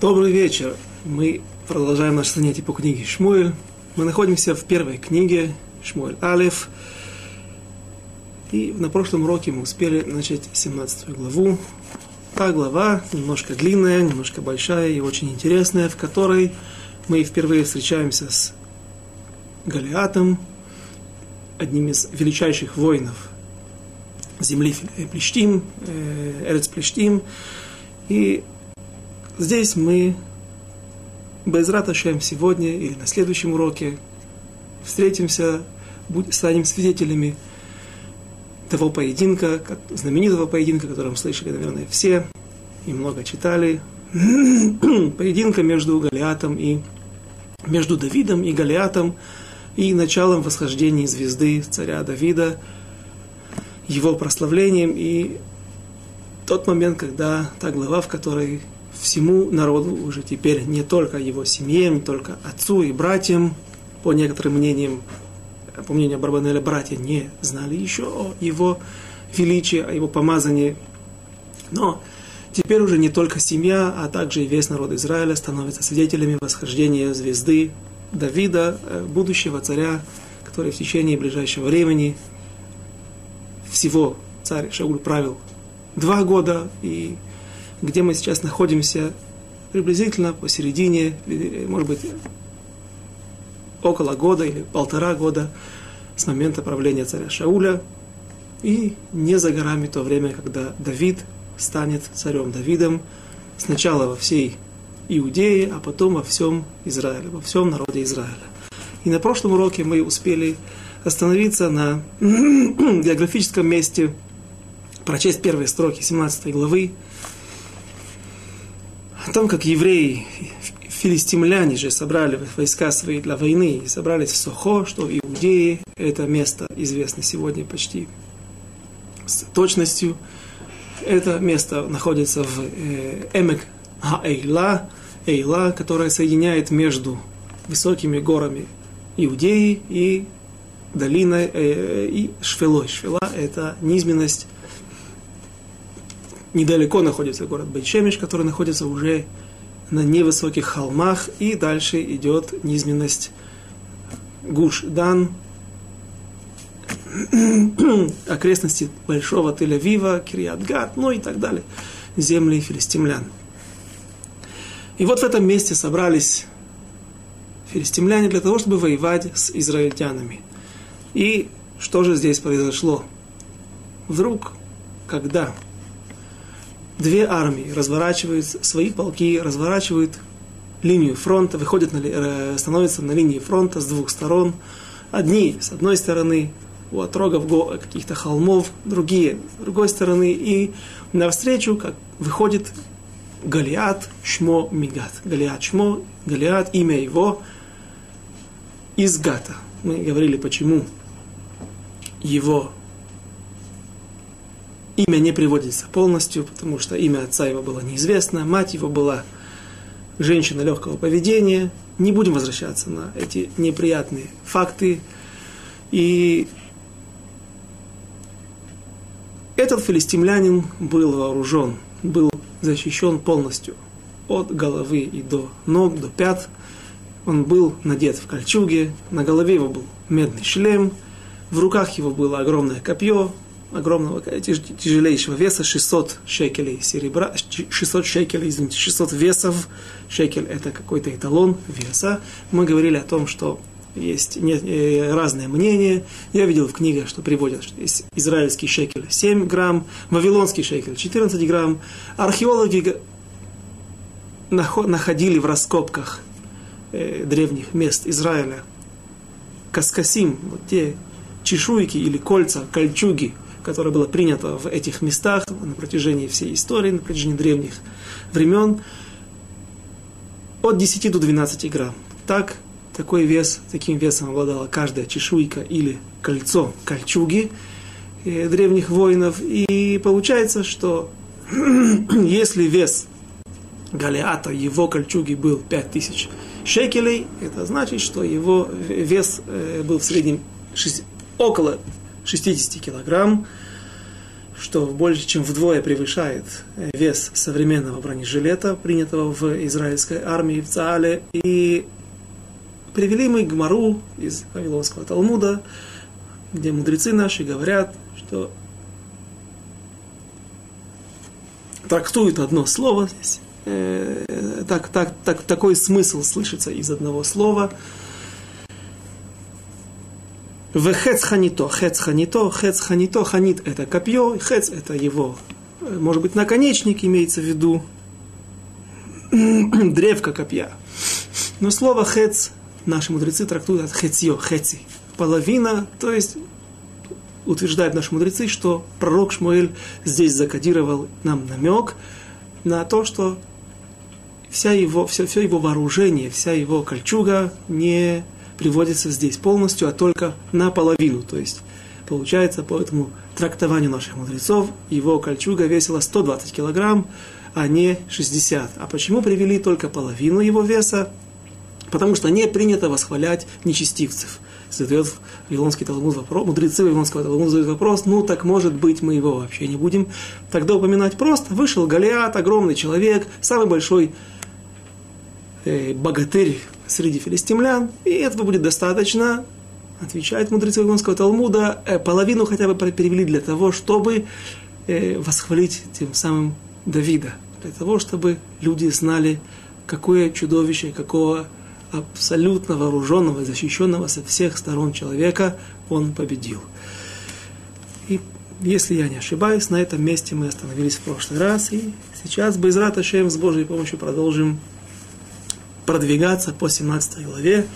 Добрый вечер. Мы продолжаем наше занятие по книге Шмуэль. Мы находимся в первой книге Шмуэль Алиф. И на прошлом уроке мы успели начать 17 главу. Та глава немножко длинная, немножко большая и очень интересная, в которой мы впервые встречаемся с Галиатом, одним из величайших воинов земли Плештим, Эрец Плештим. И здесь мы, без Раташем, сегодня или на следующем уроке встретимся, станем свидетелями того поединка, знаменитого поединка, о котором слышали, наверное, все и много читали. Поединка между Галиатом и между Давидом и Галиатом и началом восхождения звезды царя Давида, его прославлением и тот момент, когда та глава, в которой всему народу уже теперь не только его семье, не только отцу и братьям, по некоторым мнениям, по мнению Барбанеля, братья не знали еще о его величии, о его помазании. Но теперь уже не только семья, а также и весь народ Израиля становятся свидетелями восхождения звезды Давида, э, будущего царя, который в течение ближайшего времени всего царь Шауль правил два года, и где мы сейчас находимся, приблизительно посередине, может быть, около года или полтора года с момента правления царя Шауля, и не за горами то время, когда Давид станет царем Давидом, сначала во всей Иудее, а потом во всем Израиле, во всем народе Израиля. И на прошлом уроке мы успели остановиться на географическом месте, прочесть первые строки 17 главы, о том, как евреи, филистимляне же собрали войска свои для войны и собрались в Сохо, что в Иудее это место известно сегодня почти с точностью. Это место находится в э, Эмек Хаэйла, Эйла, которая соединяет между высокими горами Иудеи и долиной э, и Швелой. Швела – это низменность. Недалеко находится город Бейчемиш, который находится уже на невысоких холмах, и дальше идет низменность Гуш-Дан, окрестности Большого Тель-Авива, Кириат-Гат, ну и так далее, земли филистимлян. И вот в этом месте собрались филистимляне для того, чтобы воевать с израильтянами. И что же здесь произошло? Вдруг, когда две армии разворачивают свои полки, разворачивают линию фронта, выходят на, э, становятся на линии фронта с двух сторон. Одни с одной стороны, у отрогов каких-то холмов, другие с другой стороны. И навстречу как выходит Галиат Шмо Мигат. Галиат Шмо, Галиат, имя его из Гата. Мы говорили, почему его имя не приводится полностью, потому что имя отца его было неизвестно, мать его была женщина легкого поведения. Не будем возвращаться на эти неприятные факты. И этот филистимлянин был вооружен, был защищен полностью от головы и до ног, до пят. Он был надет в кольчуге, на голове его был медный шлем, в руках его было огромное копье, огромного, тяжелейшего веса, 600 шекелей серебра, 600 шекелей, извините, 600 весов. Шекель – это какой-то эталон веса. Мы говорили о том, что есть э, разные мнения. Я видел в книгах, что приводят, что есть израильский шекель 7 грамм, вавилонский шекель 14 грамм. Археологи находили в раскопках э, древних мест Израиля каскасим, вот те чешуйки или кольца, кольчуги, которое было принято в этих местах на протяжении всей истории, на протяжении древних времен, от 10 до 12 грамм. Так, такой вес, таким весом обладала каждая чешуйка или кольцо кольчуги э, древних воинов. И получается, что если вес Галиата, его кольчуги был 5000 шекелей, это значит, что его вес э, был в среднем 6, около 60 килограмм, что больше чем вдвое превышает вес современного бронежилета, принятого в израильской армии, в Цаале. И привели мы Гмару из Вавилонского Талмуда, где мудрецы наши говорят, что трактуют одно слово здесь, э, так, так, так, такой смысл слышится из одного слова. В хец ханито, хец ханито, хец ханито, ханит это копье, хец это его, э, может быть, наконечник имеется в виду, древко копья. Но слово хец наши мудрецы трактуют от хецьё, хеци, половина, то есть утверждают наши мудрецы, что пророк Шмуэль здесь закодировал нам намек на то, что вся его, все, все его вооружение, вся его кольчуга не приводится здесь полностью, а только наполовину. То есть, получается, по этому трактованию наших мудрецов, его кольчуга весила 120 килограмм, а не 60. А почему привели только половину его веса? Потому что не принято восхвалять нечестивцев. Задает Вавилонский Талмуд вопрос, мудрецы Вавилонского Талмуда задают вопрос, ну так может быть мы его вообще не будем тогда упоминать просто. Вышел Голиат, огромный человек, самый большой э, богатырь среди филистимлян, и этого будет достаточно, отвечает мудрецы Вавилонского Талмуда, э, половину хотя бы перевели для того, чтобы э, восхвалить тем самым Давида, для того, чтобы люди знали, какое чудовище, какого абсолютно вооруженного, защищенного со всех сторон человека он победил. И если я не ошибаюсь, на этом месте мы остановились в прошлый раз, и сейчас, без Раташем, с Божьей помощью продолжим продвигаться по 17 главе.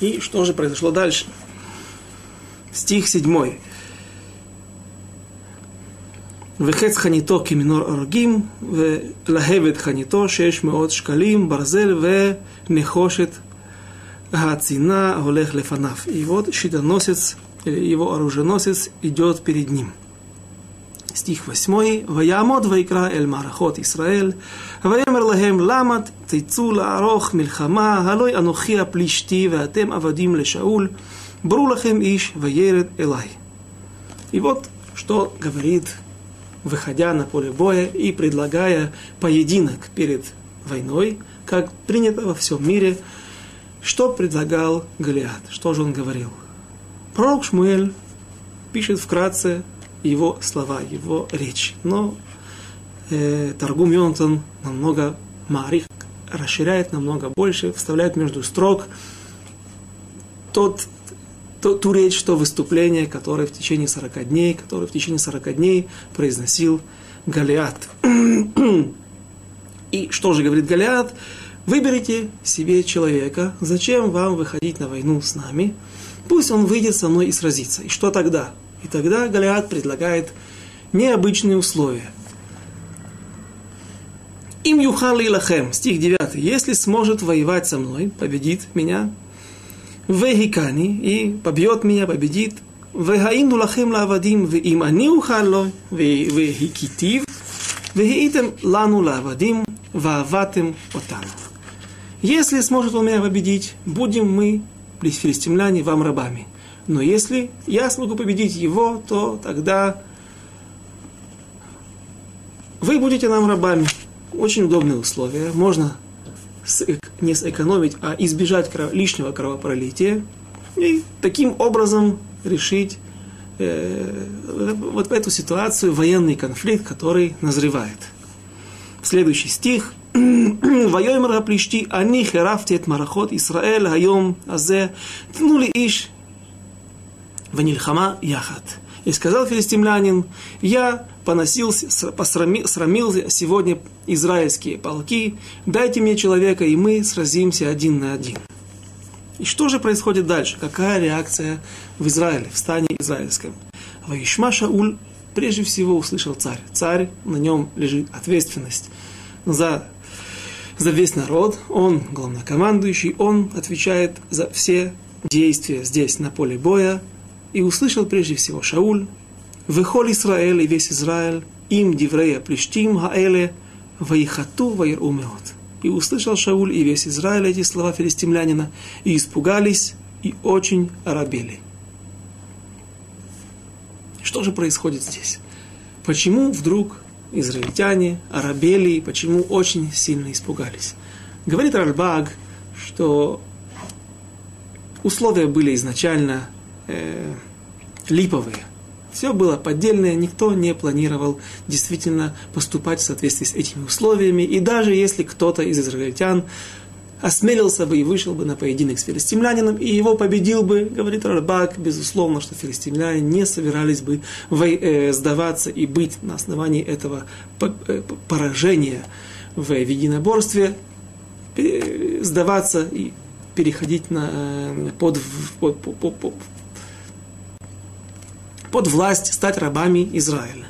И что же произошло дальше? Стих 7. וחץ חניתו כמנור אורגים, ולהבת חניתו שש מאות שקלים, ברזל ונחושת הצינה הולך לפניו. И вот щитоносец, или его оруженосец идет перед ним. Стих 8. «Ваямод вайкра эль марахот Исраэль, ваемер лахем ламат тейцу ларох милхама, Халой анухи аплишти, ваатем авадим лешаул, бру лахем иш ваерет элай». И вот что говорит, выходя на поле боя и предлагая поединок перед войной, как принято во всем мире, что предлагал Голиат, что же он говорил – Пророк Шмуэль пишет вкратце его слова, его речь, но э, Таргум Йонатан намного Марих расширяет намного больше, вставляет между строк тот то, ту речь, то выступление, которое в течение 40 дней, которое в течение 40 дней произносил Голиат. И что же говорит Голиат? Выберите себе человека, зачем вам выходить на войну с нами? Пусть он выйдет со мной и сразится. И что тогда? И тогда Голиат предлагает необычные условия. Им юхан лахем, стих 9. Если сможет воевать со мной, победит меня, Вегикани, и побьет меня, победит. Вегаину лахем лавадим, веим ани ухало, вегикитив, вегиитем лану лавадим, вааватем отану. Если сможет он меня победить, будем мы, филистимляне, вам рабами. Но если я смогу победить его, то тогда вы будете нам рабами. Очень удобные условия. Можно не сэкономить, а избежать лишнего кровопролития и таким образом решить э, вот эту ситуацию, военный конфликт, который назревает. Следующий стих. ויאמר הפלישתי, אני חירפתי את מערכות ישראל היום הזה, תנו לי איש ונלחמה יחד. И сказал филистимлянин, я поносил, посрамил, срамил сегодня израильские полки, дайте мне человека, и мы сразимся один на один. И что же происходит дальше? Какая реакция в Израиле, в стане израильском? Ваишма Шауль прежде всего услышал царь. Царь, на нем лежит ответственность за, за весь народ. Он главнокомандующий, он отвечает за все действия здесь, на поле боя, и услышал прежде всего Шауль, «Вехоль Израиль и весь Израиль, им диврея плештим хаэле, ваихату ваиру меот». И услышал Шауль и весь Израиль эти слова филистимлянина, и испугались, и очень оробели. Что же происходит здесь? Почему вдруг израильтяне оробели, почему очень сильно испугались? Говорит Ральбаг, что условия были изначально э, липовые. Все было поддельное, никто не планировал действительно поступать в соответствии с этими условиями. И даже если кто-то из израильтян осмелился бы и вышел бы на поединок с филистимлянином, и его победил бы, говорит Рабак, безусловно, что филистимляне не собирались бы э, сдаваться и быть на основании этого э, поражения в единоборстве, сдаваться и переходить на, э, под, под, под, под, под власть, стать рабами Израиля.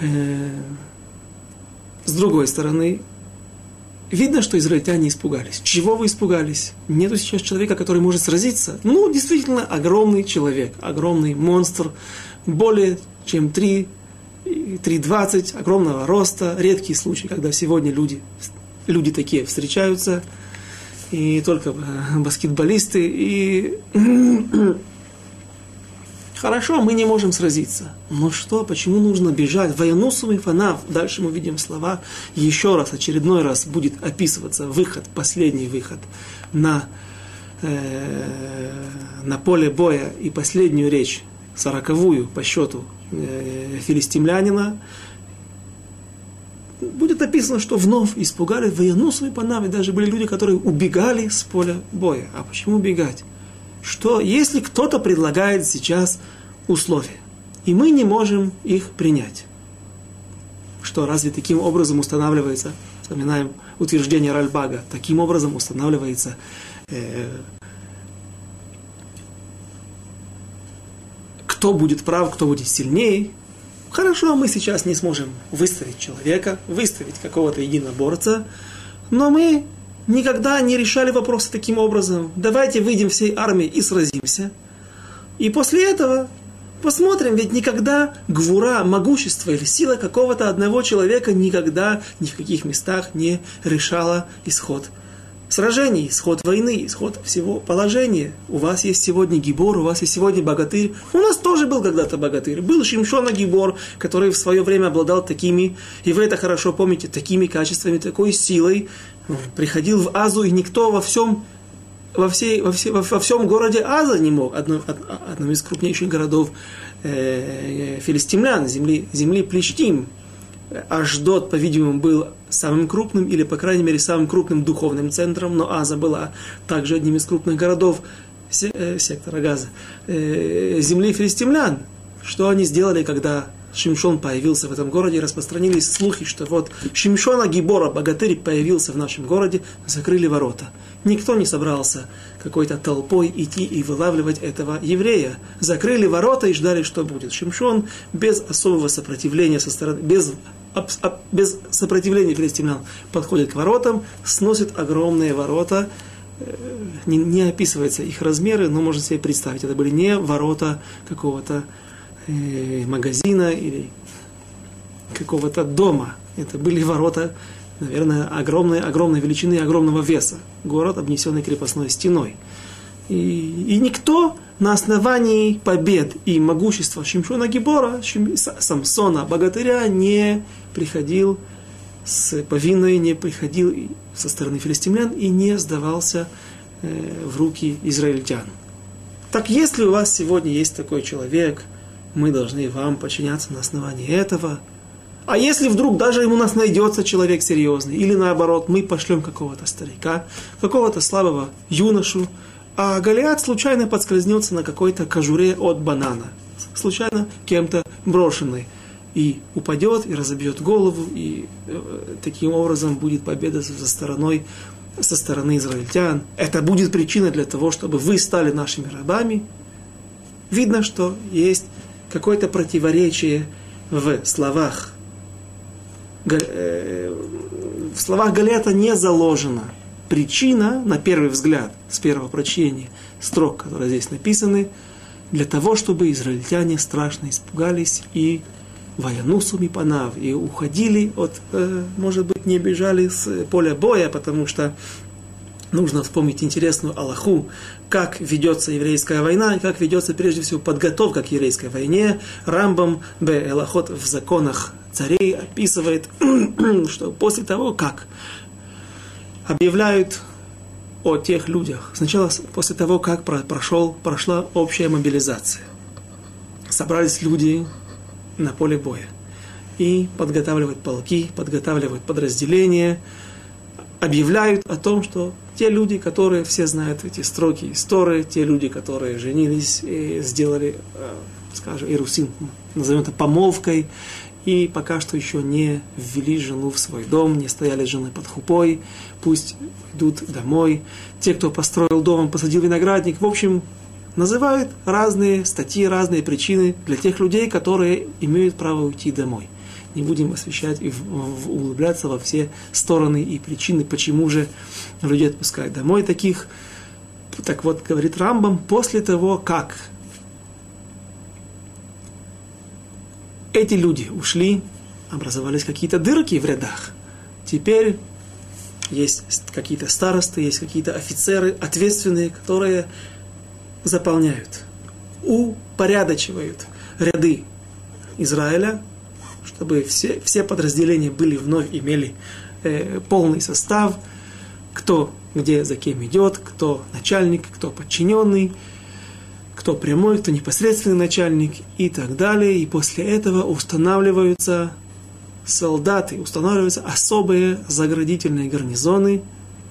Э, с другой стороны, видно, что израильтяне испугались. Чего вы испугались? Нету сейчас человека, который может сразиться. Ну, действительно, огромный человек, огромный монстр, более чем 3, 3,20, огромного роста. Редкий случай, когда сегодня люди, люди такие встречаются, и только э, баскетболисты, и Хорошо, мы не можем сразиться. Но что, почему нужно бежать? Военусум и фанав. Дальше мы видим слова. Еще раз, очередной раз будет описываться выход, последний выход на, э, на поле боя и последнюю речь, сороковую по счету э, филистимлянина. Будет описано, что вновь испугали военусум и фанав. Даже были люди, которые убегали с поля боя. А почему убегать? Что если кто-то предлагает сейчас условия, и мы не можем их принять, что разве таким образом устанавливается, вспоминаем утверждение Ральбага, таким образом устанавливается э, кто будет прав, кто будет сильнее. Хорошо, мы сейчас не сможем выставить человека, выставить какого-то единоборца, но мы никогда не решали вопросы таким образом. Давайте выйдем всей армией и сразимся. И после этого посмотрим, ведь никогда гвура, могущество или сила какого-то одного человека никогда ни в каких местах не решала исход сражений, исход войны, исход всего положения. У вас есть сегодня гибор, у вас есть сегодня богатырь. У нас тоже был когда-то богатырь. Был Шимшона Гибор, который в свое время обладал такими, и вы это хорошо помните, такими качествами, такой силой, приходил в Азу, и никто во всем во, всей, во, все, во, во всем городе Аза не мог, одном, одном из крупнейших городов э, филистимлян, земли, земли Плештим. Аждот, по-видимому, был самым крупным, или, по крайней мере, самым крупным духовным центром, но Аза была также одним из крупных городов э, сектора Газа, э, земли филистимлян. Что они сделали, когда Шимшон появился в этом городе, распространились слухи, что вот Шимшона Гибора, богатырь, появился в нашем городе, закрыли ворота. Никто не собрался какой-то толпой идти и вылавливать этого еврея. Закрыли ворота и ждали, что будет. Шимшон без особого сопротивления со стороны, без, без сопротивления филистимлян подходит к воротам, сносит огромные ворота, э, не, не описывается их размеры, но можно себе представить, это были не ворота какого-то магазина или какого-то дома. Это были ворота, наверное, огромной, огромной величины, огромного веса. Город, обнесенный крепостной стеной. И, и никто на основании побед и могущества Шимшона Гибора, Шим, Самсона, богатыря, не приходил с повинной, не приходил со стороны филистимлян и не сдавался э, в руки израильтян. Так если у вас сегодня есть такой человек – мы должны вам подчиняться на основании этого. А если вдруг даже у нас найдется человек серьезный, или наоборот, мы пошлем какого-то старика, какого-то слабого юношу, а Голиат случайно подскользнется на какой-то кожуре от банана, случайно кем-то брошенный, и упадет, и разобьет голову, и э, таким образом будет победа со стороной со стороны израильтян. Это будет причина для того, чтобы вы стали нашими рабами. Видно, что есть какое-то противоречие в словах. Э, в словах Галета не заложена причина, на первый взгляд, с первого прочтения строк, которые здесь написаны, для того, чтобы израильтяне страшно испугались и Ваянусу Мипанав, и уходили от, э, может быть, не бежали с поля боя, потому что нужно вспомнить интересную Аллаху, как ведется еврейская война и как ведется прежде всего подготовка к еврейской войне. Рамбам Б. Элахот в законах царей описывает, что после того, как объявляют о тех людях, сначала после того, как прошел, прошла общая мобилизация, собрались люди на поле боя и подготавливают полки, подготавливают подразделения, объявляют о том, что те люди, которые все знают эти строки истории, те люди, которые женились и сделали, э, скажем, Ирусин, назовем это помолвкой, и пока что еще не ввели жену в свой дом, не стояли жены под хупой, пусть идут домой. Те, кто построил дом, посадил виноградник, в общем, называют разные статьи, разные причины для тех людей, которые имеют право уйти домой не будем освещать и углубляться во все стороны и причины, почему же людей отпускают домой таких. Так вот, говорит Рамбам, после того, как эти люди ушли, образовались какие-то дырки в рядах. Теперь есть какие-то старосты, есть какие-то офицеры ответственные, которые заполняют, упорядочивают ряды Израиля, чтобы все, все подразделения были вновь имели э, полный состав, кто где за кем идет, кто начальник, кто подчиненный, кто прямой, кто непосредственный начальник и так далее. И после этого устанавливаются солдаты, устанавливаются особые заградительные гарнизоны,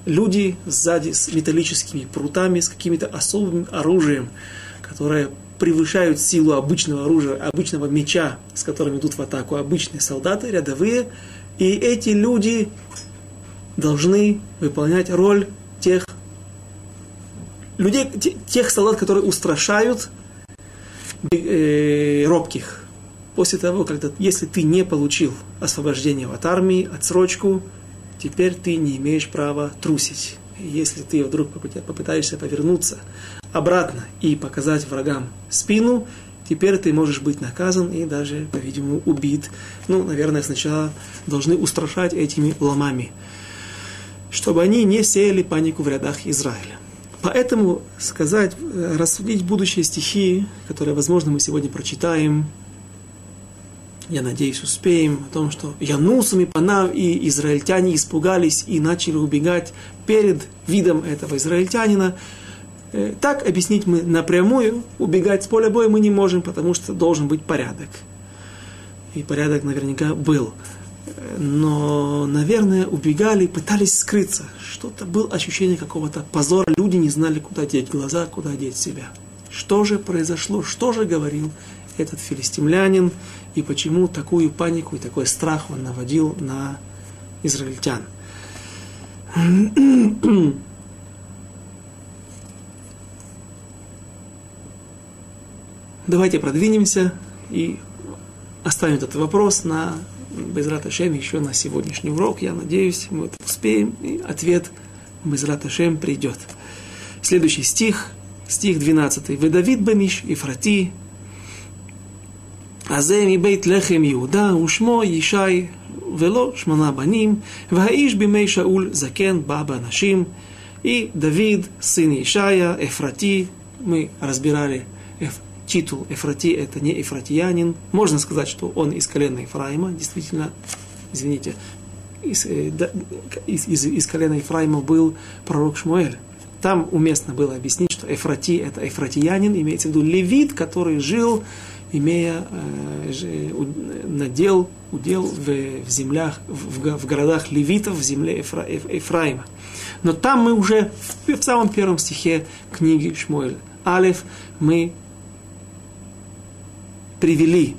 люди сзади с металлическими прутами, с каким-то особым оружием, которое превышают силу обычного оружия, обычного меча, с которым идут в атаку обычные солдаты, рядовые. И эти люди должны выполнять роль тех людей, тех солдат, которые устрашают э, робких. После того, когда, если ты не получил освобождение от армии, отсрочку, теперь ты не имеешь права трусить. Если ты вдруг попытаешься повернуться обратно и показать врагам спину, теперь ты можешь быть наказан и даже, по-видимому, убит. Ну, наверное, сначала должны устрашать этими ломами, чтобы они не сеяли панику в рядах Израиля. Поэтому сказать, рассудить будущие стихи, которые, возможно, мы сегодня прочитаем, я надеюсь, успеем, о том, что Янусом и Панав и израильтяне испугались и начали убегать перед видом этого израильтянина, Э, так объяснить мы напрямую, убегать с поля боя мы не можем, потому что должен быть порядок. И порядок наверняка был. Но, наверное, убегали, пытались скрыться. Что-то было ощущение какого-то позора. Люди не знали, куда деть глаза, куда деть себя. Что же произошло, что же говорил этот филистимлянин, и почему такую панику и такой страх он наводил на израильтян. Давайте продвинемся и оставим этот вопрос на Безрат Ашем еще на сегодняшний урок. Я надеюсь, мы это успеем, и ответ Безрат Ашем придет. Следующий стих, стих 12. «Ведавид бемиш Ифрати, הזה מבית לחם יהודה, ושמו ישי, ולא שמונה בנים, והאיש בימי שאול זקן בא באנשים, и Давид, сын Ишая, Эфрати, мы разбирали титул Эфрати – это не эфратиянин. Можно сказать, что он из колена Ефраима, действительно, извините, из, э, из, из, из колена Ефраима был пророк Шмуэль. Там уместно было объяснить, что Эфрати – это эфратиянин, имеется в виду левит, который жил, имея э, надел, удел в, в землях, в, в городах левитов, в земле Эфра, Эф, Ефраима. Но там мы уже в, в самом первом стихе книги Шмуэля Алиф мы привели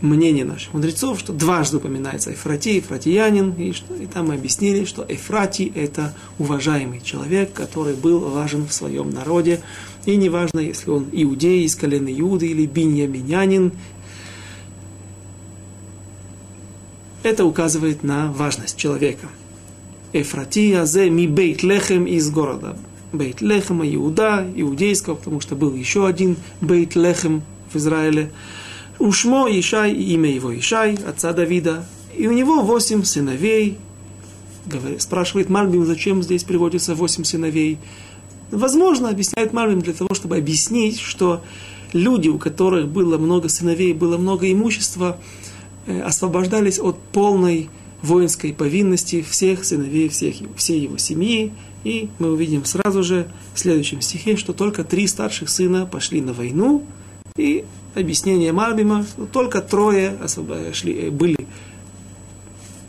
мнение наших мудрецов, что дважды упоминается Эфрати, Эфратиянин, и, что, и там мы объяснили, что Эфрати – это уважаемый человек, который был важен в своем народе, и неважно, если он иудей из колена Иуды или биньяминянин, это указывает на важность человека. Эфрати азе ми бейт лехем из города. Бейт Лехема Иуда, иудейского, потому что был еще один Бейт Лехем в Израиле. Ушмо Ишай, имя его Ишай, отца Давида. И у него восемь сыновей. Спрашивает Мальбим, зачем здесь приводится восемь сыновей. Возможно, объясняет Мальбим для того, чтобы объяснить, что люди, у которых было много сыновей, было много имущества, э, освобождались от полной воинской повинности всех сыновей, всех, всей его семьи. И мы увидим сразу же в следующем стихе, что только три старших сына пошли на войну, и объяснение Марбима, что только трое шли, э, были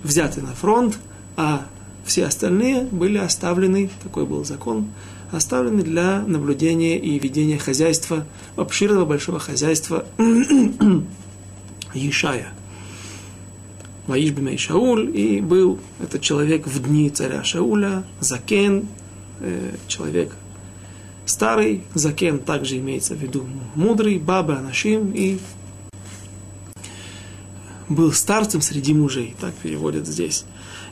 взяты на фронт, а все остальные были оставлены, такой был закон, оставлены для наблюдения и ведения хозяйства, обширного большого хозяйства Ишая. Ваиш бимей Шауль, и был этот человек в дни царя Шауля, Закен, э, человек старый, Закен также имеется в виду мудрый, Баба Анашим, и был старцем среди мужей, так переводят здесь.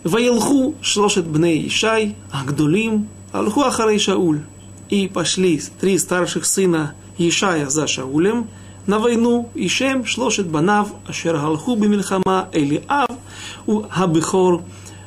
Ваилху шлошет бней Ишай, Агдулим, Алху Ахарей Шауль. И пошли три старших сына Ишая за Шаулем на войну, и Шем шлошет банав, ашер галху бимильхама Элиав, у Хабихор,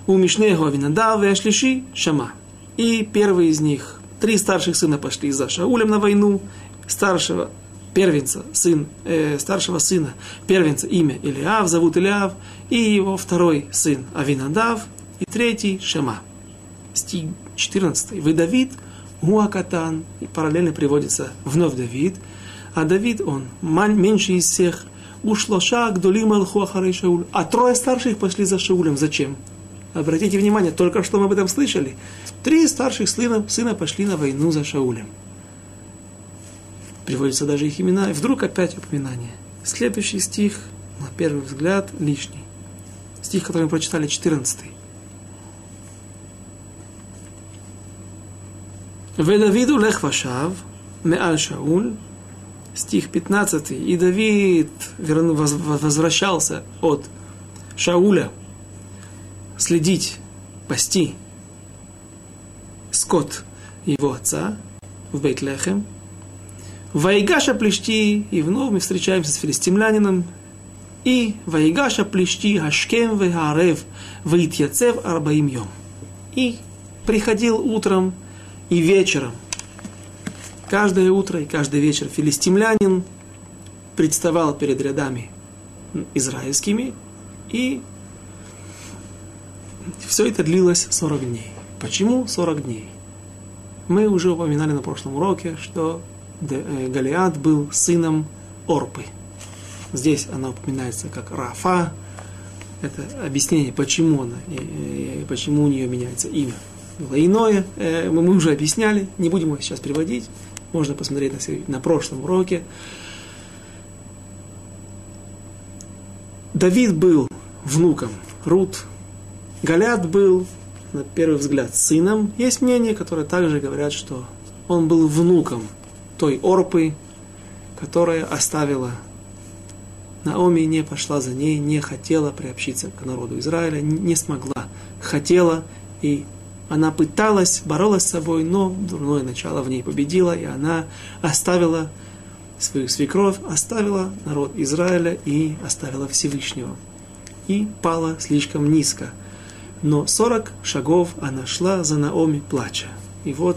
у Мишнеху Авинадав, и Ашлиши Шама. И первый из них, три старших сына пошли за Шаулем на войну, старшего первенца, сын, э, старшего сына, первенца имя Илиав, зовут Илиав, и его второй сын Авинадав, и третий Шема. Стих 14. Вы Давид, Муакатан, и параллельно приводится вновь Давид, а Давид, он меньше из всех, ушлоша гдолим алху ахарей Шауль. А трое старших пошли за Шаулем. Зачем? Обратите внимание, только что мы об этом слышали. Три старших сына, сына пошли на войну за Шаулем приводятся даже их имена, и вдруг опять упоминание. Следующий стих, на первый взгляд, лишний. Стих, который мы прочитали, 14. Ведавиду лех вашав, меаль Шауль, стих 15. И Давид возвращался от Шауля следить, пасти скот его отца в Бейтлехем, Вайгаша плещи, и вновь мы встречаемся с филистимлянином, и Вайгаша плещи Ашкем Вегарев Ваитьяцев Арбаим Йом. И приходил утром и вечером. Каждое утро и каждый вечер филистимлянин представал перед рядами израильскими, и все это длилось 40 дней. Почему 40 дней? Мы уже упоминали на прошлом уроке, что Э, Галиад был сыном Орпы. Здесь она упоминается как Рафа. Это объяснение, почему она, и почему у нее меняется имя. Было иное, э, мы уже объясняли, не будем его сейчас приводить. Можно посмотреть на, на прошлом уроке. Давид был внуком Рут. Галят был, на первый взгляд, сыном. Есть мнения, которые также говорят, что он был внуком той Орпы, которая оставила Наоми, не пошла за ней, не хотела приобщиться к народу Израиля, не смогла, хотела, и она пыталась, боролась с собой, но дурное начало в ней победило, и она оставила свою свекровь, оставила народ Израиля и оставила Всевышнего. И пала слишком низко. Но 40 шагов она шла за Наоми, плача. И вот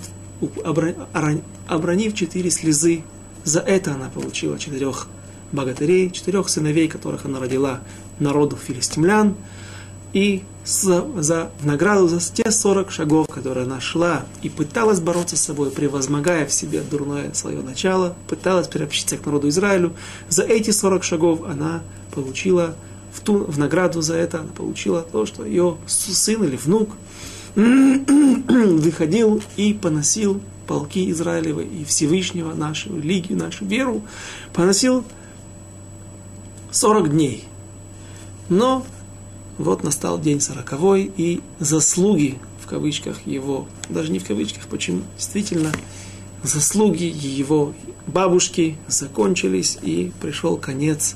обронив четыре слезы, за это она получила четырех богатырей, четырех сыновей, которых она родила народу филистимлян, и за, за награду за те 40 шагов, которые она шла и пыталась бороться с собой, превозмогая в себе дурное свое начало, пыталась приобщиться к народу Израилю, за эти 40 шагов она получила в, ту, в награду за это, она получила то, что ее сын или внук выходил и поносил полки Израилевы и Всевышнего, нашу религию, нашу веру, поносил 40 дней. Но вот настал день сороковой, и заслуги, в кавычках, его, даже не в кавычках, почему, действительно, заслуги его бабушки закончились, и пришел конец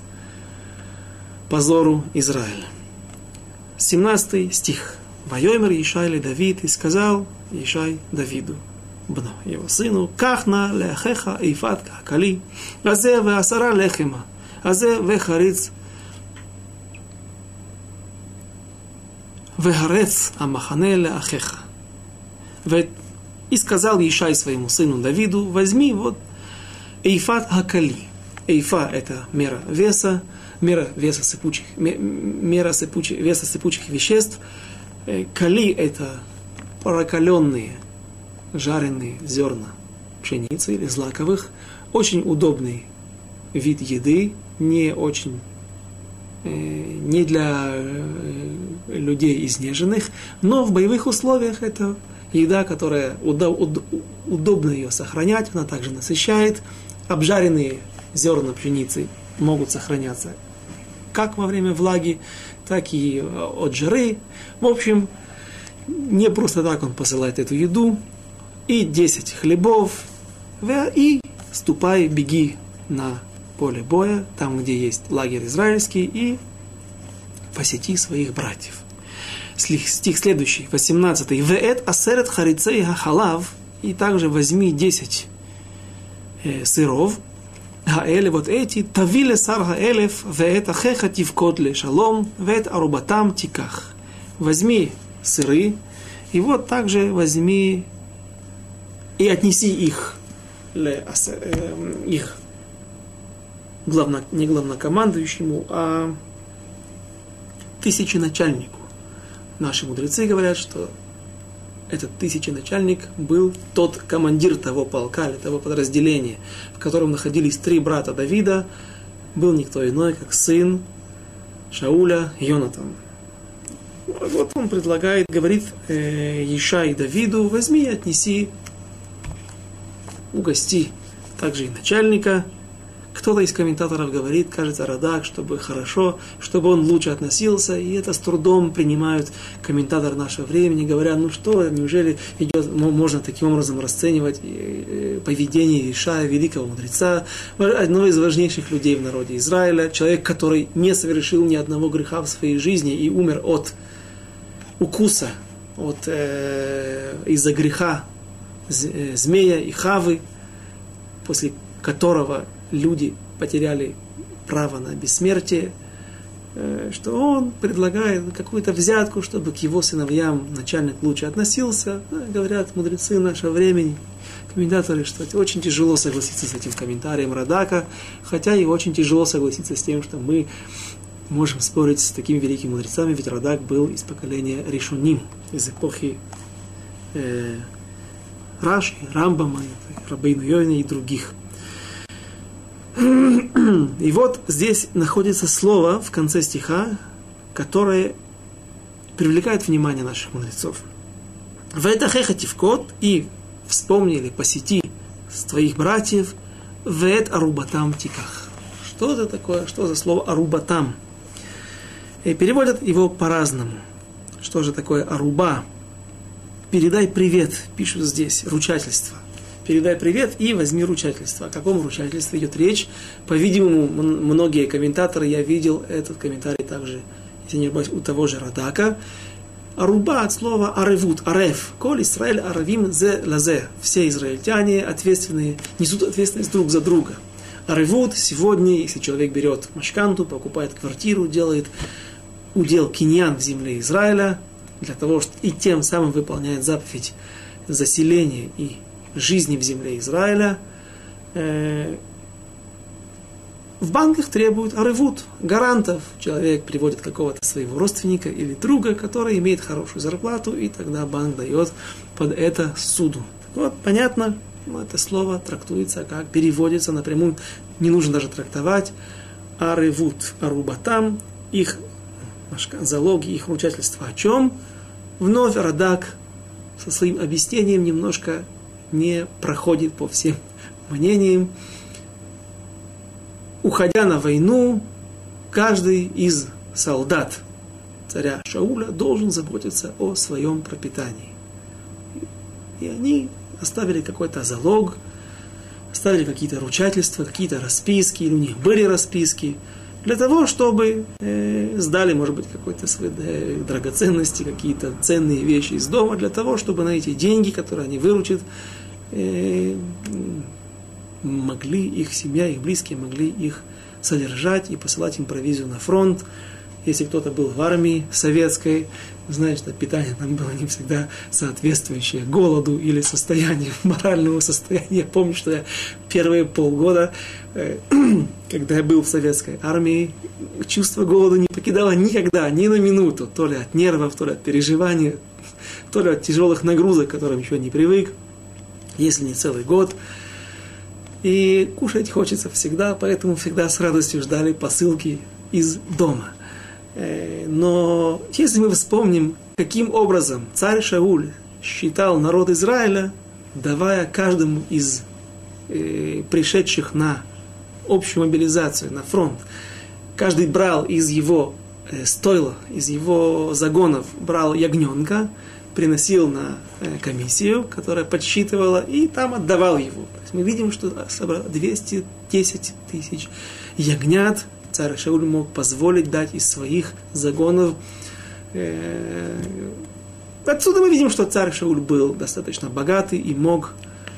позору Израиля. 17 стих. Вайомер Ишай Давид, и сказал Ишай Давиду, бно, его сыну, кахна лехеха ифат кали, разе асара лехема, Азе вехариц вегарец амахане ахеха. И сказал Ишай своему сыну Давиду, возьми вот Эйфат Хакали. Эйфа – это мера веса, мера веса сыпучих, мера сыпучих, веса сыпучих веществ. Э, кали – это прокаленные, жареные зерна пшеницы или злаковых. Очень удобный вид еды, не очень не для э, людей изнеженных, но в боевых условиях это еда, которая удобно ее сохранять, она также насыщает. Обжаренные зерна пшеницы могут сохраняться как во время влаги, так и э, от жары. В общем, не просто так он посылает эту еду. И 10 хлебов, и ступай, беги на поле боя, там, где есть лагерь израильский, и посети своих братьев. Стих следующий, 18. «Веэт асерет харицей хахалав» и также возьми 10 э, сыров, Хаэле вот эти, тавиле сар гаэлев веэт ахеха тивкот шалом, веэт арубатам тиках. Возьми сыры, и вот также возьми и отнеси их, ле, э, их главно, не главнокомандующему, а тысяченачальнику наши мудрецы говорят, что этот тысяченачальник был тот командир того полка или того подразделения, в котором находились три брата Давида, был никто иной, как сын Шауля Йонатан. Вот он предлагает, говорит э, Ишай Давиду, возьми и отнеси, угости также и начальника, кто-то из комментаторов говорит, кажется, Радак, чтобы хорошо, чтобы он лучше относился, и это с трудом принимают комментаторы нашего времени, говоря, ну что, неужели идет, можно таким образом расценивать э, э, поведение Ишая, великого мудреца, одного из важнейших людей в народе Израиля, человек, который не совершил ни одного греха в своей жизни и умер от укуса, от, э, из-за греха э, змея и хавы, после которого люди потеряли право на бессмертие, э, что он предлагает какую-то взятку, чтобы к его сыновьям начальник лучше относился. Говорят мудрецы нашего времени, комментаторы, что очень тяжело согласиться с этим комментарием Радака, хотя и очень тяжело согласиться с тем, что мы можем спорить с такими великими мудрецами, ведь Радак был из поколения Ришуним, из эпохи э, Раши, Рамбама, Рабейну Йойна и других – и вот здесь находится слово в конце стиха, которое привлекает внимание наших мудрецов. В это хехативкот и вспомнили, посети твоих братьев, в это арубатам тиках. Что это такое? Что за слово арубатам? И переводят его по-разному. Что же такое аруба? Передай привет, пишут здесь, ручательство передай привет и возьми ручательство. О каком ручательстве идет речь? По-видимому, многие комментаторы, я видел этот комментарий также, если не ошибаюсь, у того же Радака. Аруба от слова аревут, арев. Коль Израиль аравим зе лазе. Все израильтяне ответственные, несут ответственность друг за друга. Аревут сегодня, если человек берет машканту, покупает квартиру, делает удел киньян в земле Израиля, для того, чтобы и тем самым выполняет заповедь заселения и жизни в земле Израиля, э, в банках требуют арывут, гарантов. Человек приводит какого-то своего родственника или друга, который имеет хорошую зарплату, и тогда банк дает под это суду. Вот, понятно, ну, это слово трактуется как, переводится напрямую, не нужно даже трактовать, арывут, арубатам, их залоги, их ручательства о чем? Вновь Радак со своим объяснением немножко не проходит по всем мнениям. Уходя на войну, каждый из солдат царя Шауля должен заботиться о своем пропитании. И они оставили какой-то залог, оставили какие-то ручательства, какие-то расписки, или у них были расписки, для того, чтобы э, сдали, может быть, какой-то свои э, драгоценности, какие-то ценные вещи из дома, для того, чтобы на эти деньги, которые они выручат, могли их семья, их близкие могли их содержать и посылать им провизию на фронт. Если кто-то был в армии советской, знает, что питание там было не всегда соответствующее голоду или состоянию, моральному состоянию. Я помню, что я первые полгода, э, когда я был в советской армии, чувство голода не покидало никогда, ни на минуту, то ли от нервов, то ли от переживаний, то ли от тяжелых нагрузок, к которым еще не привык, если не целый год. И кушать хочется всегда, поэтому всегда с радостью ждали посылки из дома. Э, но если мы вспомним, каким образом царь Шауль считал народ Израиля, давая каждому из э, пришедших на общую мобилизацию, на фронт, каждый брал из его э, стойла, из его загонов, брал ягненка, приносил на э, комиссию, которая подсчитывала, и там отдавал его. То есть мы видим, что собрал 210 тысяч ягнят, царь Шауль мог позволить дать из своих загонов. Э, отсюда мы видим, что царь Шауль был достаточно богатый и мог,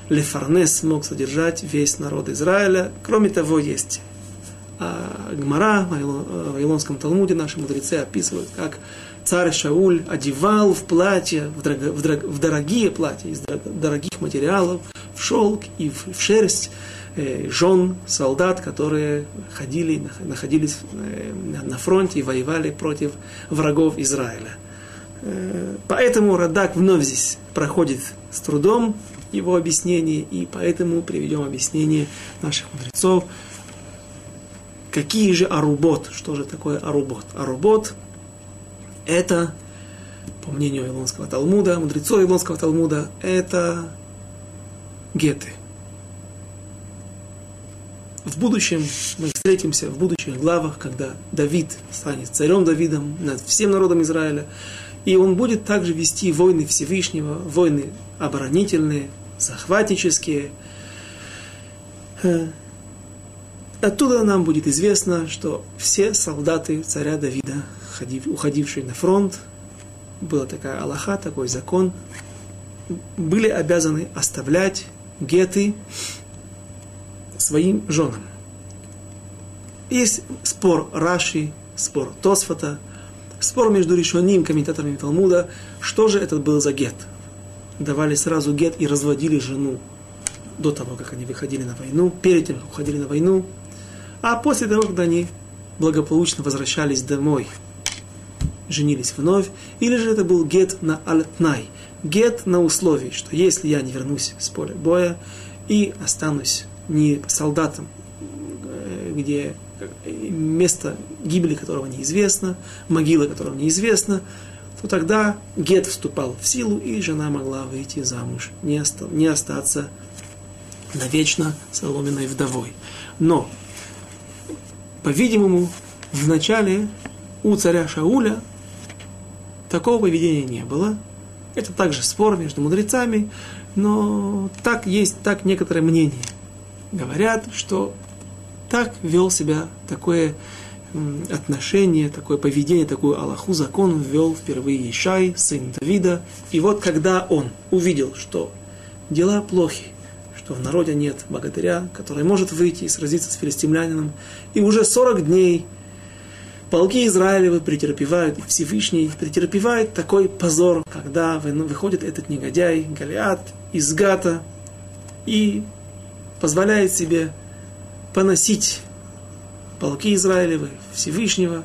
Лефарнес мог содержать весь народ Израиля. Кроме того, есть Гмара в Вавилонском Талмуде наши мудрецы описывают, как царь Шауль одевал в платья, в, дорого, в, дорого, в дорогие платья из дорогих материалов, в шелк и в, в шерсть э, жен солдат, которые ходили, находились э, на фронте и воевали против врагов Израиля. Э, поэтому Радак вновь здесь проходит с трудом его объяснение, и поэтому приведем объяснение наших мудрецов, Какие же арубот? Что же такое арубот? Арубот – это, по мнению Илонского Талмуда, мудрецов Илонского Талмуда, это геты. В будущем мы встретимся в будущих главах, когда Давид станет царем Давидом над всем народом Израиля, и он будет также вести войны Всевышнего, войны оборонительные, захватнические, э, Оттуда нам будет известно, что все солдаты царя Давида, уходившие на фронт, была такая Аллаха, такой закон, были обязаны оставлять геты своим женам. Есть спор Раши, спор Тосфата, спор между решенным комментаторами Талмуда, что же это был за гет. Давали сразу гет и разводили жену до того, как они выходили на войну, перед тем, как уходили на войну, а после того, когда они благополучно возвращались домой, женились вновь, или же это был гет на альтнай, гет на условии, что если я не вернусь с поля боя и останусь не солдатом, э, где место гибели которого неизвестно, могила которого неизвестна, то тогда гет вступал в силу, и жена могла выйти замуж, не, оста- не остаться навечно соломенной вдовой. Но по-видимому, в начале у царя Шауля такого поведения не было. Это также спор между мудрецами, но так есть так некоторое мнение. Говорят, что так вел себя такое отношение, такое поведение, такую Аллаху закон ввел впервые Ишай, сын Давида. И вот когда он увидел, что дела плохи, что в народе нет богатыря, который может выйти и сразиться с филистимлянином. И уже 40 дней полки Израилевы претерпевают, и Всевышний претерпевает такой позор, когда выходит этот негодяй Голиат из Гата и позволяет себе поносить полки Израилевы, Всевышнего.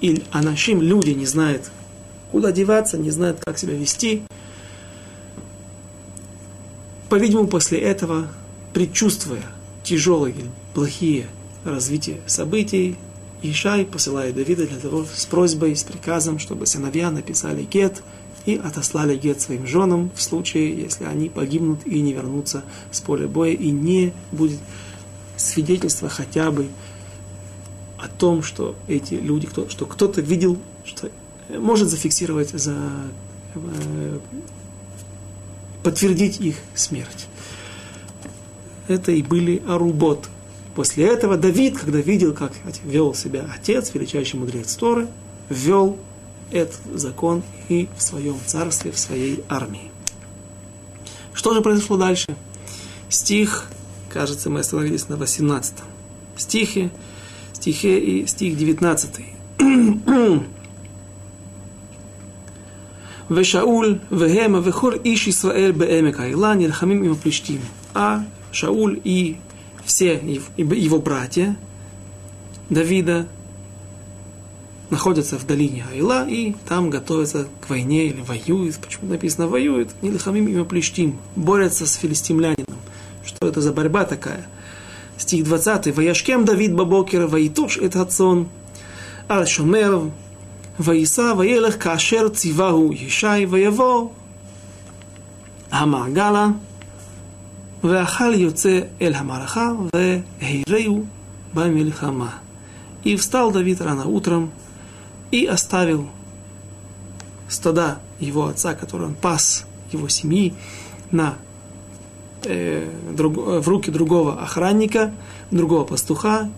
И анашим, люди не знают, куда деваться, не знают, как себя вести – по-видимому, после этого, предчувствуя тяжелые плохие развития событий, Ишай посылает Давида для того, с просьбой, с приказом, чтобы сыновья написали гет и отослали гет своим женам в случае, если они погибнут и не вернутся с поля боя, и не будет свидетельства хотя бы о том, что эти люди, кто, что кто-то видел, что может зафиксировать за э, подтвердить их смерть. Это и были Арубот. После этого Давид, когда видел, как вел себя отец, величайший мудрец Торы, ввел этот закон и в своем царстве, в своей армии. Что же произошло дальше? Стих, кажется, мы остановились на 18 стихе, стихе и стих 19. Вешауль, Вегема, Вехор, Иш Исраэль, Беэмека, Илан, Ирхамим и А Шауль и все его братья Давида находятся в долине Айла и там готовятся к войне или воюют. Почему написано воюют? Нилхамим и Плештим. Борются с филистимлянином. Что это за борьба такая? Стих 20. Ваяшкем Давид Бабокер, Ваитуш этот сон, Ал Шомер, Ваиса, Ваелех Кашер, Циваху, Ешай, Ваяво, Амагала, Вахаль юце эль хамараха в гейрею. И встал Давид рано утром и оставил стада его отца, который он пас, его семьи, на, э, друг, в руки другого охранника, другого пастуха,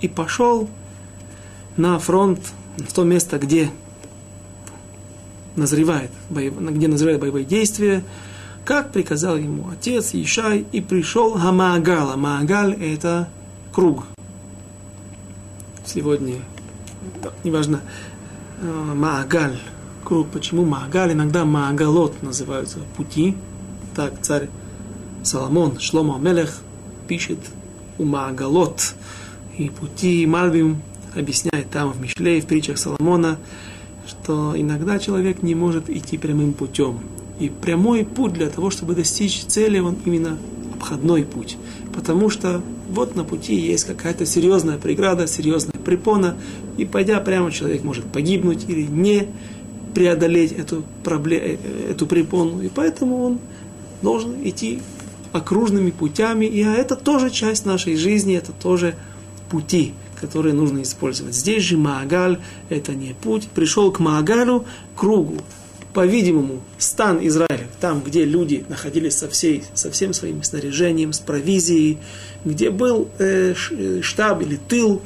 и пошел на фронт, в то место, где назревает, боев... где назревает боевые действия, как приказал ему отец Ишай, и пришел Хамаагала. Маагаль – это круг. Сегодня, неважно, э, Маагаль, круг. Почему Маагаль? Иногда Маагалот называются пути. Так царь Соломон, Шломо Мелех, пишет у Маагалот. И пути Мальбим объясняет там в Мишле, в притчах Соломона, что иногда человек не может идти прямым путем. И прямой путь для того, чтобы достичь цели, он именно обходной путь. Потому что вот на пути есть какая-то серьезная преграда, серьезная препона, и пойдя прямо человек может погибнуть или не преодолеть эту, проблему, э, эту препону. И поэтому он должен идти окружными путями, и а это тоже часть нашей жизни, это тоже пути которые нужно использовать. Здесь же Маагаль – это не путь. Пришел к Маагалю, кругу, по-видимому, стан Израиля, там, где люди находились со, всей, со всем своим снаряжением, с провизией, где был э, э, штаб или тыл,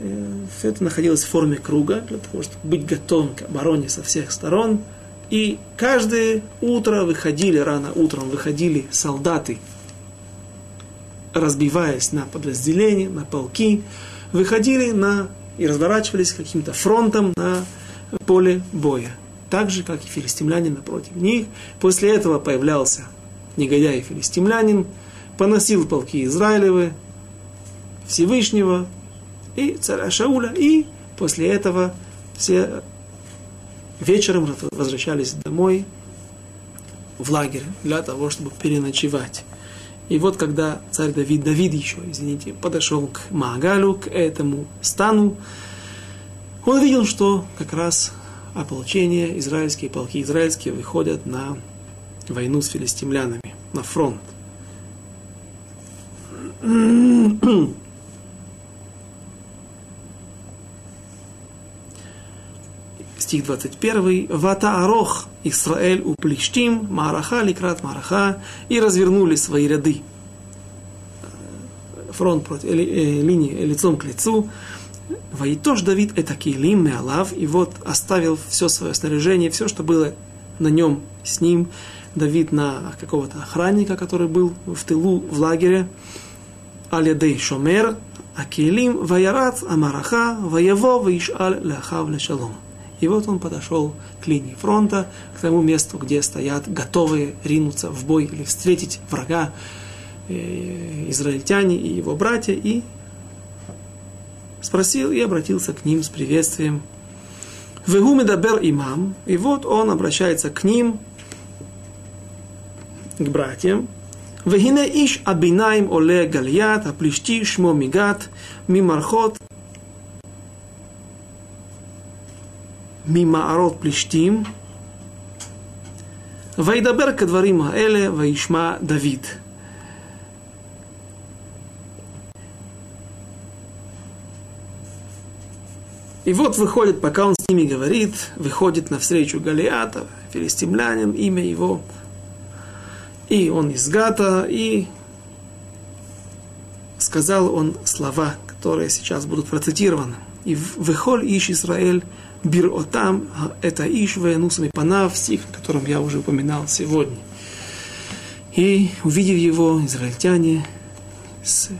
э, все это находилось в форме круга, для того, чтобы быть готовым к обороне со всех сторон. И каждое утро выходили, рано утром выходили солдаты, разбиваясь на подразделения, на полки, выходили на и разворачивались каким-то фронтом на поле боя. Так же, как и филистимляне напротив них. После этого появлялся негодяй филистимлянин, поносил полки Израилевы, Всевышнего и царя Шауля, и после этого все вечером возвращались домой в лагерь для того, чтобы переночевать. И вот когда царь Давид, Давид еще, извините, подошел к Магалю, к этому стану, он видел, что как раз ополчение, израильские полки израильские выходят на войну с филистимлянами, на фронт. стих 21, «Вата арох Исраэль у плештим, мараха ликрат мараха» и развернули свои ряды. Фронт против, э, э, линии лицом к лицу. Ваитош Давид это килим меалав, и вот оставил все свое снаряжение, все, что было на нем, с ним, Давид на какого-то охранника, который был в тылу, в лагере, Алядей Шомер, Акилим, Ваярат, Амараха, Ваяво, Ваишаль, Ляхав, Лешалом. И вот он подошел к линии фронта, к тому месту, где стоят готовые ринуться в бой или встретить врага э, израильтяне и его братья, и спросил и обратился к ним с приветствием. Вегумедабер имам. И вот он обращается к ним, к братьям. Вегине иш абинаим оле гальят, аплишти шмо мигат, мимархот, мимаарот плештим. Вайдабер кадварим аэле, ваишма Давид. И вот выходит, пока он с ними говорит, выходит навстречу Галиата, филистимлянин, имя его. И он из Гата, и сказал он слова, которые сейчас будут процитированы. И выхоль ищ Израиль Бир Отам, это Ишве, Нусами Панав, стих, о котором я уже упоминал сегодня. И увидев его, израильтяне с,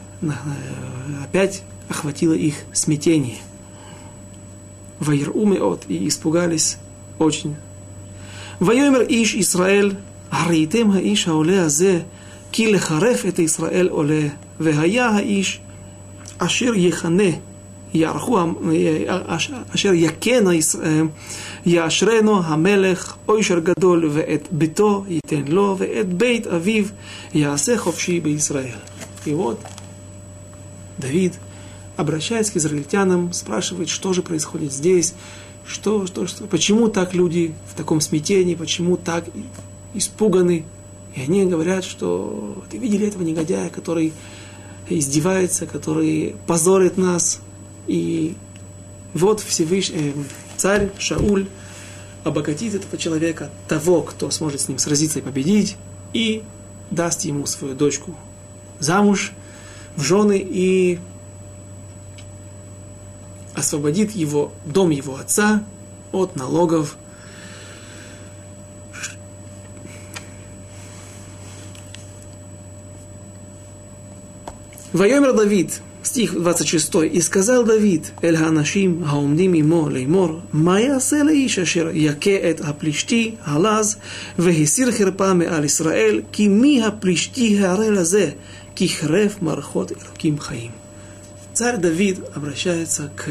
опять охватило их смятение. Ваирумы от и испугались очень. Вайомер иш Исраэль, הראיתם האיש העולה הזה, כי לחרף את ישראל עולה, והיה האיש אשר יכנה יערכו, אשר יכנה יאשרנו המלך אוישר גדול ואת ביתו ייתן לו ואת בית אביו יעשה חופשי בישראל. И вот Давид, обращаясь к израильтянам, спрашивает, что же происходит здесь, что, что, что, почему так люди в таком смятении, почему так испуганы. И они говорят, что ты видели этого негодяя, который издевается, который позорит нас, и вот Всевышний, э, царь Шауль обогатит этого человека, того, кто сможет с ним сразиться и победить, и даст ему свою дочку замуж в жены и освободит его, дом его отца от налогов. Вайомер Давид, стих 26. «И сказал Давид, эль ханашим хаумдим имо леймор, מה יעשה לאיש אשר יכה את הפלישתי הלז, והסיר חרפה מעל ישראל, כי מי הפלישתי הערל הזה, כי חרף מערכות אלוקים חיים». Царь Давид обращается к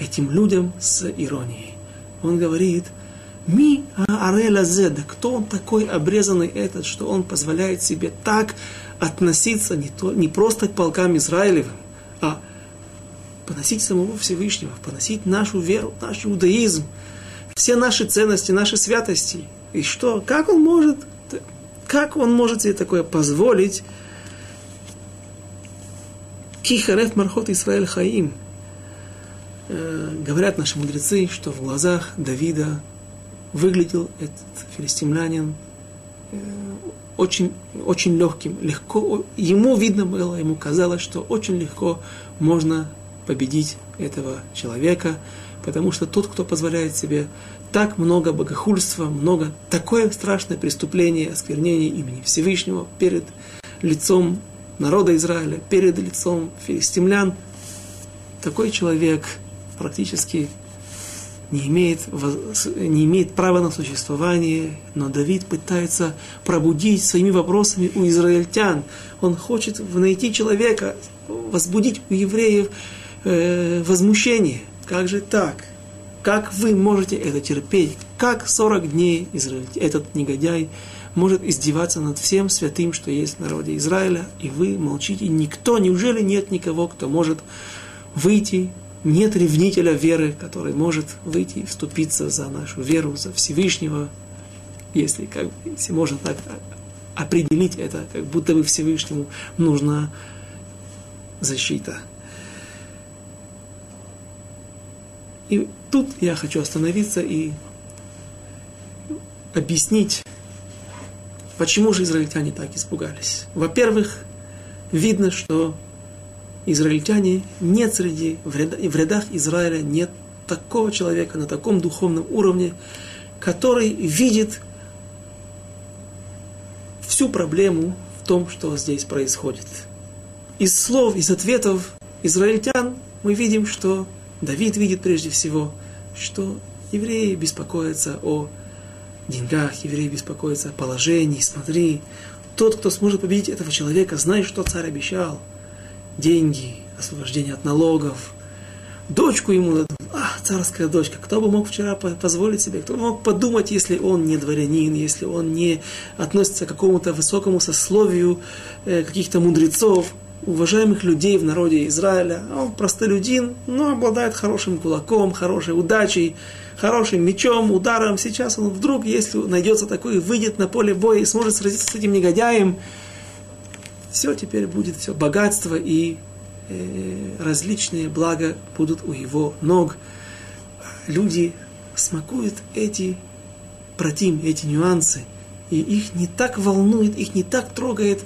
этим людям с иронией. Он говорит, Ми Ареля Зеда, кто он такой обрезанный этот, что он позволяет себе так относиться не, то, не просто к полкам Израилевым, а поносить самого Всевышнего, поносить нашу веру, наш иудаизм, все наши ценности, наши святости. И что, как он может, как он может себе такое позволить? Кихарев Мархот Исраэль Хаим. Э, говорят наши мудрецы, что в глазах Давида выглядел этот филистимлянин э, очень, очень легким, легко, ему видно было, ему казалось, что очень легко можно победить этого человека, потому что тот, кто позволяет себе так много богохульства, много, такое страшное преступление, осквернение имени Всевышнего перед лицом народа Израиля, перед лицом филистимлян, такой человек практически не имеет, не имеет права на существование, но Давид пытается пробудить своими вопросами у израильтян. Он хочет найти человека, возбудить у евреев э, возмущение. Как же так? Как вы можете это терпеть? Как 40 дней этот негодяй может издеваться над всем святым, что есть в народе Израиля, и вы молчите? Никто, неужели нет никого, кто может выйти нет ревнителя веры, который может выйти и вступиться за нашу веру, за Всевышнего, если, как, если можно так определить это, как будто бы Всевышнему нужна защита. И тут я хочу остановиться и объяснить, почему же израильтяне так испугались. Во-первых, видно, что израильтяне, нет среди, в рядах Израиля нет такого человека на таком духовном уровне, который видит всю проблему в том, что здесь происходит. Из слов, из ответов израильтян мы видим, что Давид видит прежде всего, что евреи беспокоятся о деньгах, евреи беспокоятся о положении. Смотри, тот, кто сможет победить этого человека, знает, что царь обещал – деньги, освобождение от налогов. Дочку ему дадут. А, царская дочка. Кто бы мог вчера позволить себе? Кто мог подумать, если он не дворянин, если он не относится к какому-то высокому сословию э, каких-то мудрецов, уважаемых людей в народе Израиля. А он простолюдин, но обладает хорошим кулаком, хорошей удачей, хорошим мечом, ударом. Сейчас он вдруг, если найдется такой, выйдет на поле боя и сможет сразиться с этим негодяем, все теперь будет, все богатство и э, различные блага будут у его ног. Люди смакуют эти протим, эти нюансы, и их не так волнует, их не так трогает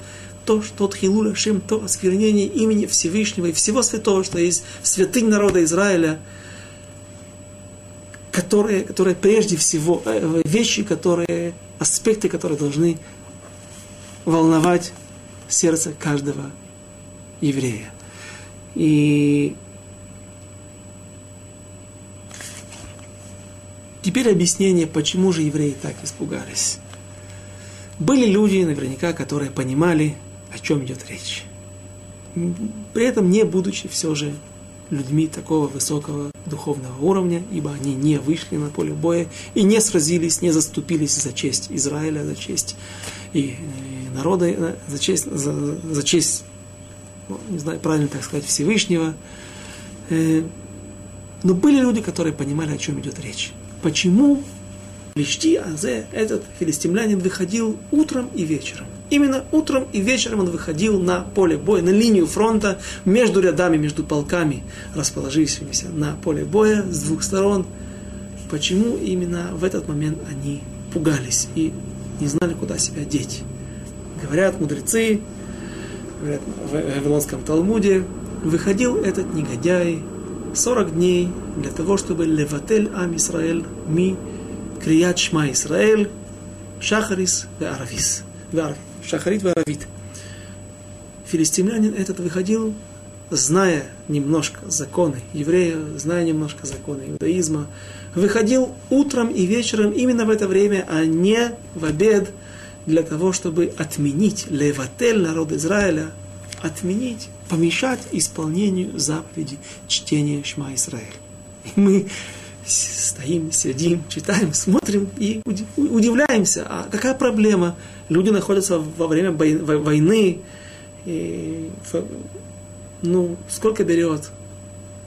то, что тот Хилуля Шем, то осквернение имени Всевышнего и всего святого, что есть святынь народа Израиля, которые, которые прежде всего, э, вещи, которые, аспекты, которые должны волновать сердце каждого еврея. И теперь объяснение, почему же евреи так испугались. Были люди, наверняка, которые понимали, о чем идет речь. При этом не будучи все же людьми такого высокого духовного уровня, ибо они не вышли на поле боя и не сразились, не заступились за честь Израиля, за честь и э, народа, э, за честь, за, за честь ну, не знаю, правильно так сказать, Всевышнего. Э, но были люди, которые понимали, о чем идет речь. Почему Лишти Азе, этот филистимлянин, выходил утром и вечером. Именно утром и вечером он выходил на поле боя, на линию фронта, между рядами, между полками, расположившимися на поле боя с двух сторон. Почему именно в этот момент они пугались и не знали, куда себя деть? Говорят мудрецы, говорят в Вавилонском Талмуде, выходил этот негодяй 40 дней для того, чтобы леватель ам Исраэль ми крият шма Исраэль шахарис ве аравис. Шахарит ве аравит. Филистимлянин этот выходил, зная немножко законы еврея, зная немножко законы иудаизма, выходил утром и вечером именно в это время, а не в обед – для того, чтобы отменить леватель народ Израиля, отменить, помешать исполнению заповеди чтения Шма Израиль. Мы стоим, сидим, читаем, смотрим и удивляемся. А какая проблема? Люди находятся во время войны. И, ну, сколько берет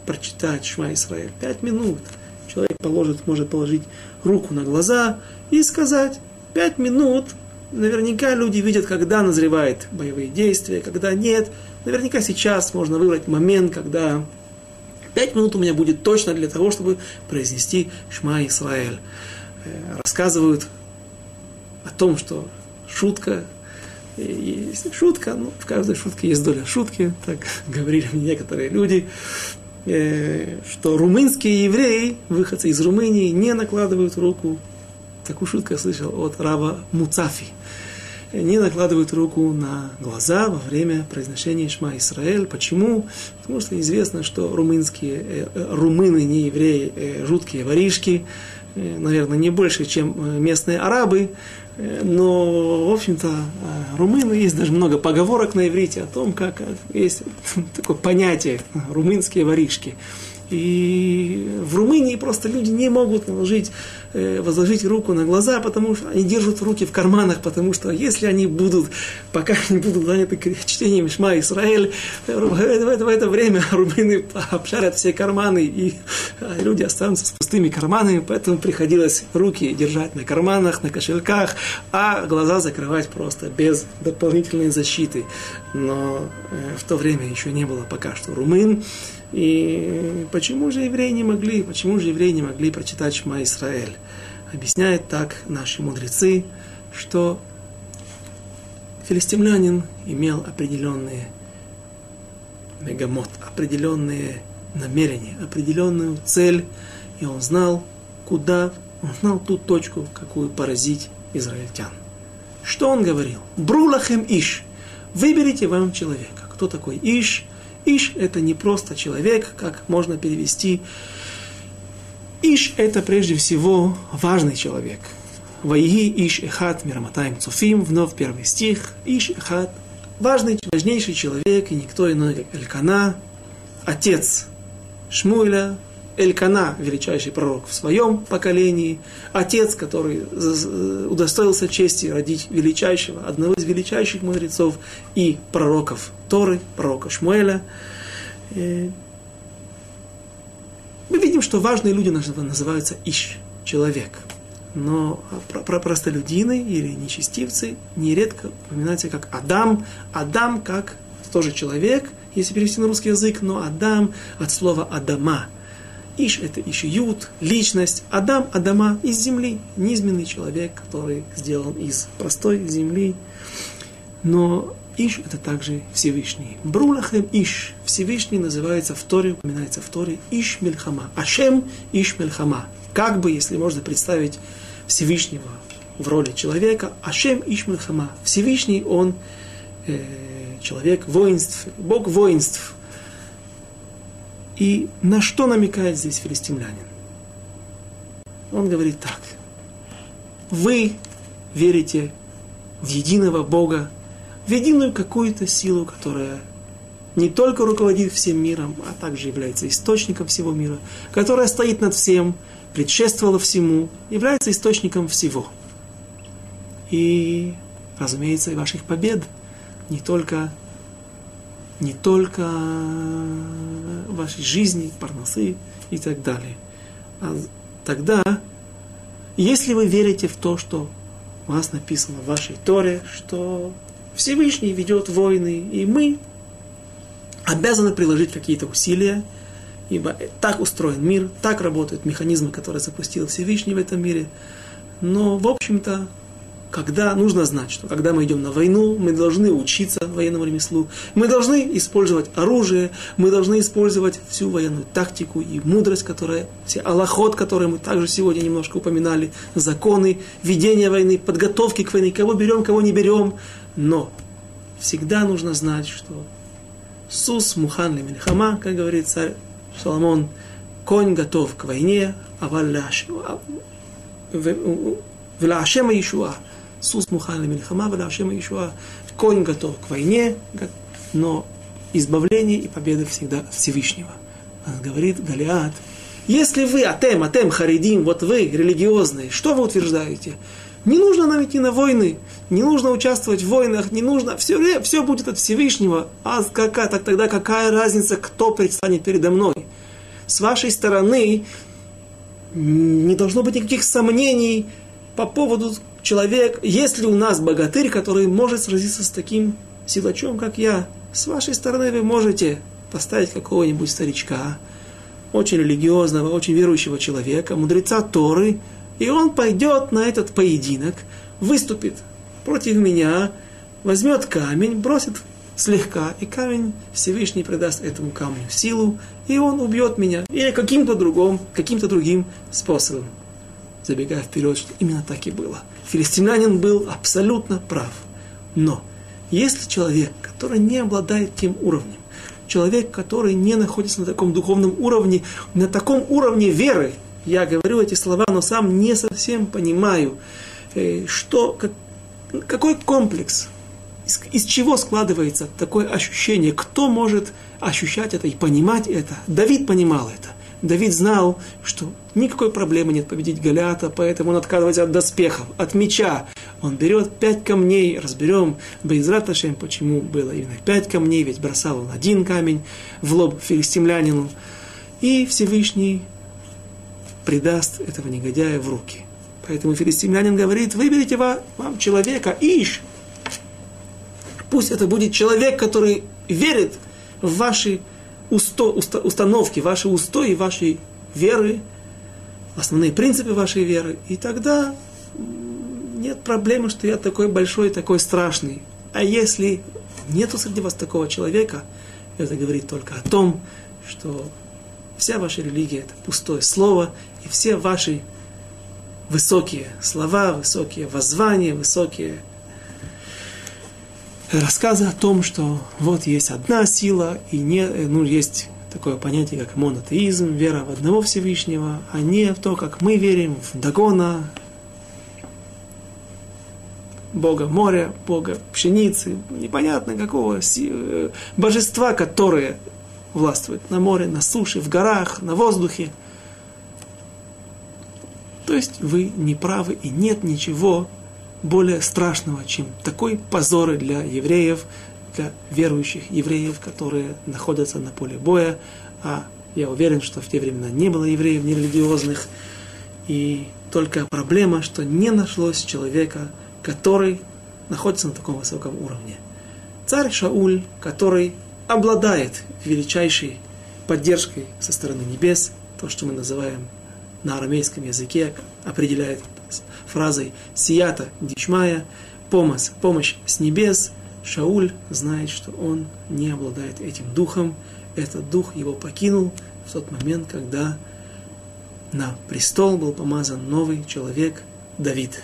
прочитать Шма Израиль? Пять минут. Человек положит, может положить руку на глаза и сказать, пять минут Наверняка люди видят, когда назревают боевые действия, когда нет. Наверняка сейчас можно выбрать момент, когда пять минут у меня будет точно для того, чтобы произнести Шма Исраэль. Э, рассказывают о том, что шутка, есть шутка, ну, в каждой шутке есть доля шутки, так говорили мне некоторые люди, э, что румынские евреи, выходцы из Румынии, не накладывают руку Такую шутку я слышал от Рава Муцафи. Они накладывают руку на глаза во время произношения Шма Исраэль. Почему? Потому что известно, что румынские, э, э румыны, не евреи, э, жуткие воришки, э, наверное, не больше, чем э, местные арабы, э, но, в общем-то, румыны, есть даже много поговорок на иврите о том, как есть такое понятие румынские воришки. И в Румынии просто люди не могут наложить Э, возложить руку на глаза, потому что они держат руки в карманах, потому что если они будут, пока они будут заняты чтением Шма Исраэль, в это, в это время румыны обшарят все карманы, и а, люди останутся с пустыми карманами, поэтому приходилось руки держать на карманах, на кошельках, а глаза закрывать просто без дополнительной защиты. Но э, в то время еще не было пока что румын, и почему же евреи не могли, почему же евреи не могли прочитать Шма Исраэль? Объясняют так наши мудрецы, что филистимлянин имел определенные мегамот, определенные намерения, определенную цель, и он знал, куда, он знал ту точку, какую поразить израильтян. Что он говорил? Брулахем Иш. Выберите вам человека. Кто такой Иш? Иш – это не просто человек, как можно перевести. Иш – это прежде всего важный человек. Ваиги Иш Эхат Мираматаем Цуфим, вновь первый стих. Иш Эхат – важный, важнейший человек, и никто иной, как Элькана, отец Шмуэля, Элькана, величайший пророк в своем поколении, отец, который удостоился чести родить величайшего, одного из величайших мудрецов и пророков Торы, пророка Шмуэля. Мы видим, что важные люди называются Иш, человек. Но про простолюдины или нечестивцы нередко упоминаются как Адам. Адам как тоже человек, если перевести на русский язык, но Адам от слова Адама – Иш – это Ишиют, личность. Адам – Адама из земли. Низменный человек, который сделан из простой земли. Но Иш – это также Всевышний. Брулахем Иш. Всевышний называется в Торе, упоминается в Торе Иш Мельхама. Ашем Иш Мельхама. Как бы, если можно представить Всевышнего в роли человека, Ашем Иш Мельхама. Всевышний, он э, человек воинств, бог воинств. И на что намекает здесь филистимлянин? Он говорит так. Вы верите в единого Бога, в единую какую-то силу, которая не только руководит всем миром, а также является источником всего мира, которая стоит над всем, предшествовала всему, является источником всего. И, разумеется, и ваших побед не только, не только вашей жизни, парносы и так далее. А тогда, если вы верите в то, что у вас написано в вашей Торе, что Всевышний ведет войны, и мы обязаны приложить какие-то усилия, ибо так устроен мир, так работают механизмы, которые запустил Всевышний в этом мире. Но, в общем-то, когда нужно знать, что когда мы идем на войну, мы должны учиться военному ремеслу, мы должны использовать оружие, мы должны использовать всю военную тактику и мудрость, которая, все аллахот, которые мы также сегодня немножко упоминали, законы, ведения войны, подготовки к войне, кого берем, кого не берем. Но всегда нужно знать, что Сус Мухан Мельхама, как говорит царь Соломон, конь готов к войне, а Велашема Ишуа. Сус Мухан Мельхама, Велашема Ишуа. Конь готов к войне, но избавление и победа всегда Всевышнего. Он говорит Галиат, если вы, атем, атем, харидим, вот вы, религиозные, что вы утверждаете? Не нужно нам идти на войны, не нужно участвовать в войнах, не нужно, все, все будет от Всевышнего. А какая, так тогда какая разница, кто предстанет передо мной? С вашей стороны не должно быть никаких сомнений по поводу человека, есть ли у нас богатырь, который может сразиться с таким силачом, как я. С вашей стороны вы можете поставить какого-нибудь старичка, очень религиозного, очень верующего человека, мудреца Торы, и он пойдет на этот поединок, выступит против меня, возьмет камень, бросит слегка, и камень Всевышний придаст этому камню силу, и он убьет меня. Или каким-то другим, каким-то другим способом. Забегая вперед, что именно так и было. Филистимлянин был абсолютно прав. Но если человек, который не обладает тем уровнем, человек, который не находится на таком духовном уровне, на таком уровне веры, я говорю эти слова, но сам не совсем понимаю, э, что, как, какой комплекс, из, из чего складывается такое ощущение, кто может ощущать это и понимать это. Давид понимал это. Давид знал, что никакой проблемы нет победить Голиата, поэтому он отказывается от доспехов, от меча. Он берет пять камней, разберем Бейзрат Ашем, почему было именно пять камней, ведь бросал он один камень в лоб филистимлянину. И Всевышний предаст этого негодяя в руки. Поэтому филистимлянин говорит, выберите вам человека, Иш. Пусть это будет человек, который верит в ваши усто, уста, установки, ваши устои, вашей веры, основные принципы вашей веры. И тогда нет проблемы, что я такой большой, такой страшный. А если нету среди вас такого человека, это говорит только о том, что вся ваша религия это пустое слово, и все ваши высокие слова, высокие воззвания, высокие рассказы о том, что вот есть одна сила, и не, ну, есть такое понятие, как монотеизм, вера в одного Всевышнего, а не в то, как мы верим в Дагона, Бога моря, Бога пшеницы, непонятно какого э, божества, которое властвует на море, на суше, в горах, на воздухе. То есть вы не правы и нет ничего более страшного, чем такой позор для евреев, для верующих евреев, которые находятся на поле боя. А я уверен, что в те времена не было евреев нерелигиозных. И только проблема, что не нашлось человека, который находится на таком высоком уровне. Царь Шауль, который обладает величайшей поддержкой со стороны небес, то, что мы называем на арамейском языке, определяет фразой «сията дичмая», помощь, помощь с небес, Шауль знает, что он не обладает этим духом. Этот дух его покинул в тот момент, когда на престол был помазан новый человек Давид,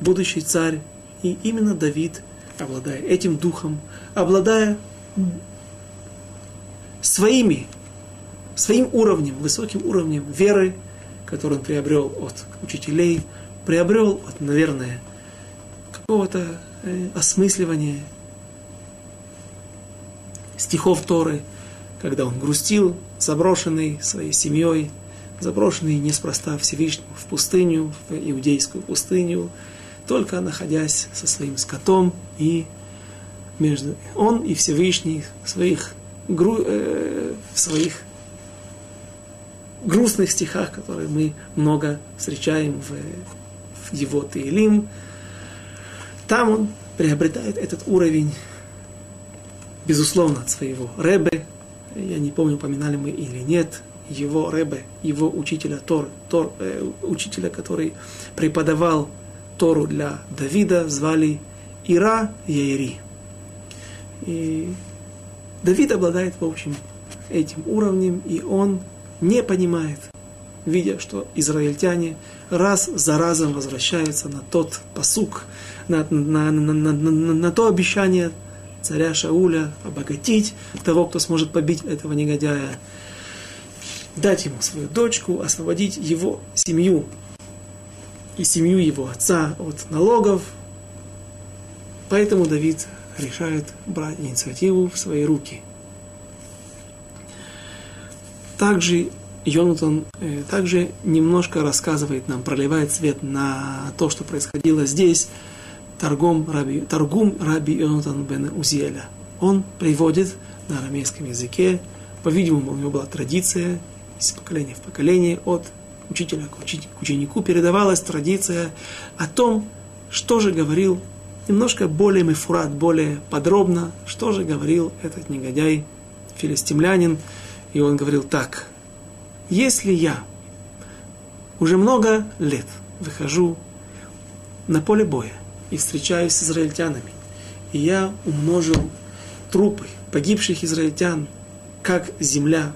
будущий царь. И именно Давид обладая этим духом, обладая своими, своим уровнем, высоким уровнем веры, который он приобрел от учителей, приобрел от, наверное, какого-то э, осмысливания стихов Торы, когда он грустил, заброшенный своей семьей, заброшенный неспроста Всевышним в пустыню, в иудейскую пустыню, только находясь со своим скотом и между он и Всевышний своих, гру, э, в своих грустных стихах, которые мы много встречаем в, в его Таилим, там он приобретает этот уровень, безусловно, от своего Ребе. Я не помню, упоминали мы или нет, его Ребе, его учителя Тор, Тор э, учителя, который преподавал Тору для Давида, звали Ира Яири. И Давид обладает, в общем, этим уровнем, и он не понимает, видя, что израильтяне раз за разом возвращаются на тот посук, на, на, на, на, на, на то обещание царя Шауля обогатить того, кто сможет побить этого негодяя, дать ему свою дочку, освободить его семью и семью его отца от налогов. Поэтому Давид решает брать инициативу в свои руки. Также Йонатан э, также немножко рассказывает нам, проливает свет на то, что происходило здесь, торгом раби, торгум раби Йонатан бен Узиэля. Он приводит на арамейском языке, по-видимому, у него была традиция из поколения в поколение от учителя к ученику передавалась традиция о том, что же говорил немножко более мефурат, более подробно, что же говорил этот негодяй, филистимлянин. И он говорил так, если я уже много лет выхожу на поле боя и встречаюсь с израильтянами, и я умножил трупы погибших израильтян, как земля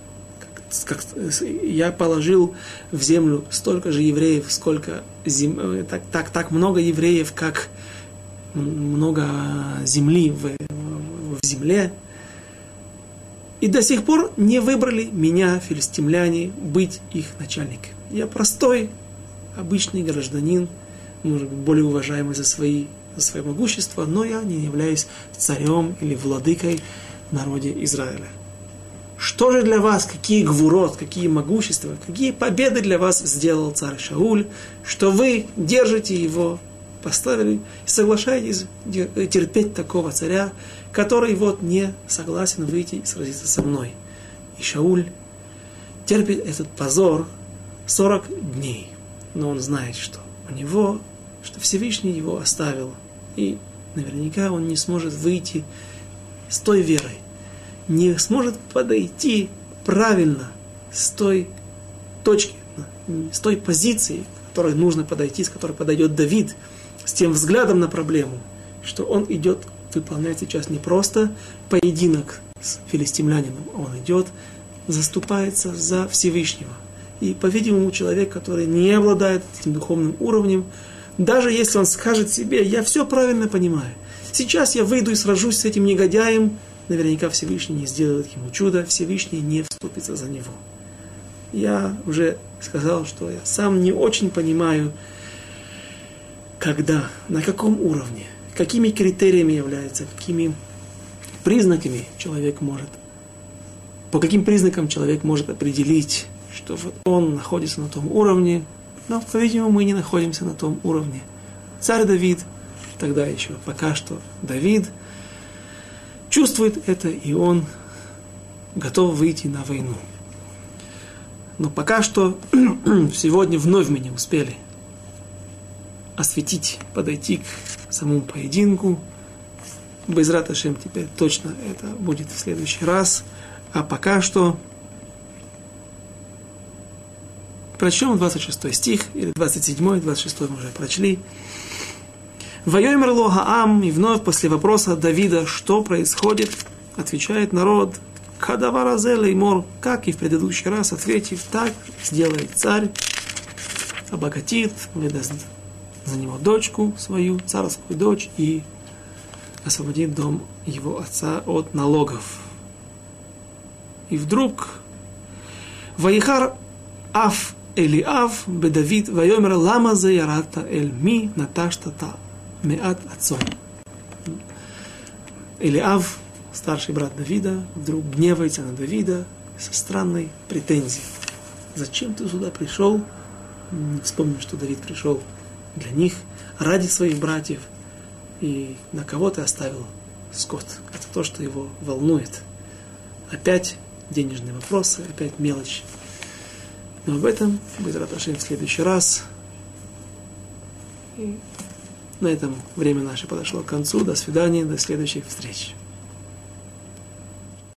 как, я положил в землю столько же евреев, сколько зем, э, так, так, так много евреев, как много земли в, в земле. И до сих пор не выбрали меня, филистимляне, быть их начальником. Я простой, обычный гражданин, может быть, более уважаемый за, свои, за свое могущество, но я не являюсь царем или владыкой в народе Израиля. Что же для вас, какие гвурот, какие могущества, какие победы для вас сделал царь Шауль, что вы держите его, поставили и соглашаетесь терпеть такого царя, который вот не согласен выйти и сразиться со мной. И Шауль терпит этот позор 40 дней. Но он знает, что у него, что Всевышний его оставил. И наверняка он не сможет выйти с той верой, не сможет подойти правильно с той точки, с той позиции, которой нужно подойти, с которой подойдет Давид, с тем взглядом на проблему, что он идет, выполняет сейчас не просто поединок с филистимлянином, он идет, заступается за Всевышнего. И, по-видимому, человек, который не обладает этим духовным уровнем, даже если он скажет себе, я все правильно понимаю, сейчас я выйду и сражусь с этим негодяем, наверняка Всевышний не сделает ему чудо, Всевышний не вступится за него. Я уже сказал, что я сам не очень понимаю, когда, на каком уровне, какими критериями является, какими признаками человек может, по каким признакам человек может определить, что вот он находится на том уровне, но, по-видимому, мы не находимся на том уровне. Царь Давид, тогда еще пока что Давид – чувствует это, и он готов выйти на войну. Но пока что сегодня вновь мы не успели осветить, подойти к самому поединку. Без Раташем теперь точно это будет в следующий раз. А пока что прочтем 26 стих, или 27, 26 мы уже прочли. Вайомер Логаам, и вновь после вопроса Давида, что происходит, отвечает народ, Кадавара Леймор, как и в предыдущий раз, ответив, так сделает царь, обогатит, выдаст за него дочку свою, царскую дочь, и освободить дом его отца от налогов. И вдруг Ваихар Аф Элиав Бедавид Вайомер Лама Заярата Эль Ми Наташтата Меат Отцом. Элиав, старший брат Давида, вдруг гневается на Давида со странной претензией. Зачем ты сюда пришел? Вспомним, что Давид пришел для них, ради своих братьев. И на кого ты оставил скот? Это то, что его волнует. Опять денежные вопросы, опять мелочь. Но об этом будет Раташин в следующий раз. На этом время наше подошло к концу. До свидания, до следующих встреч.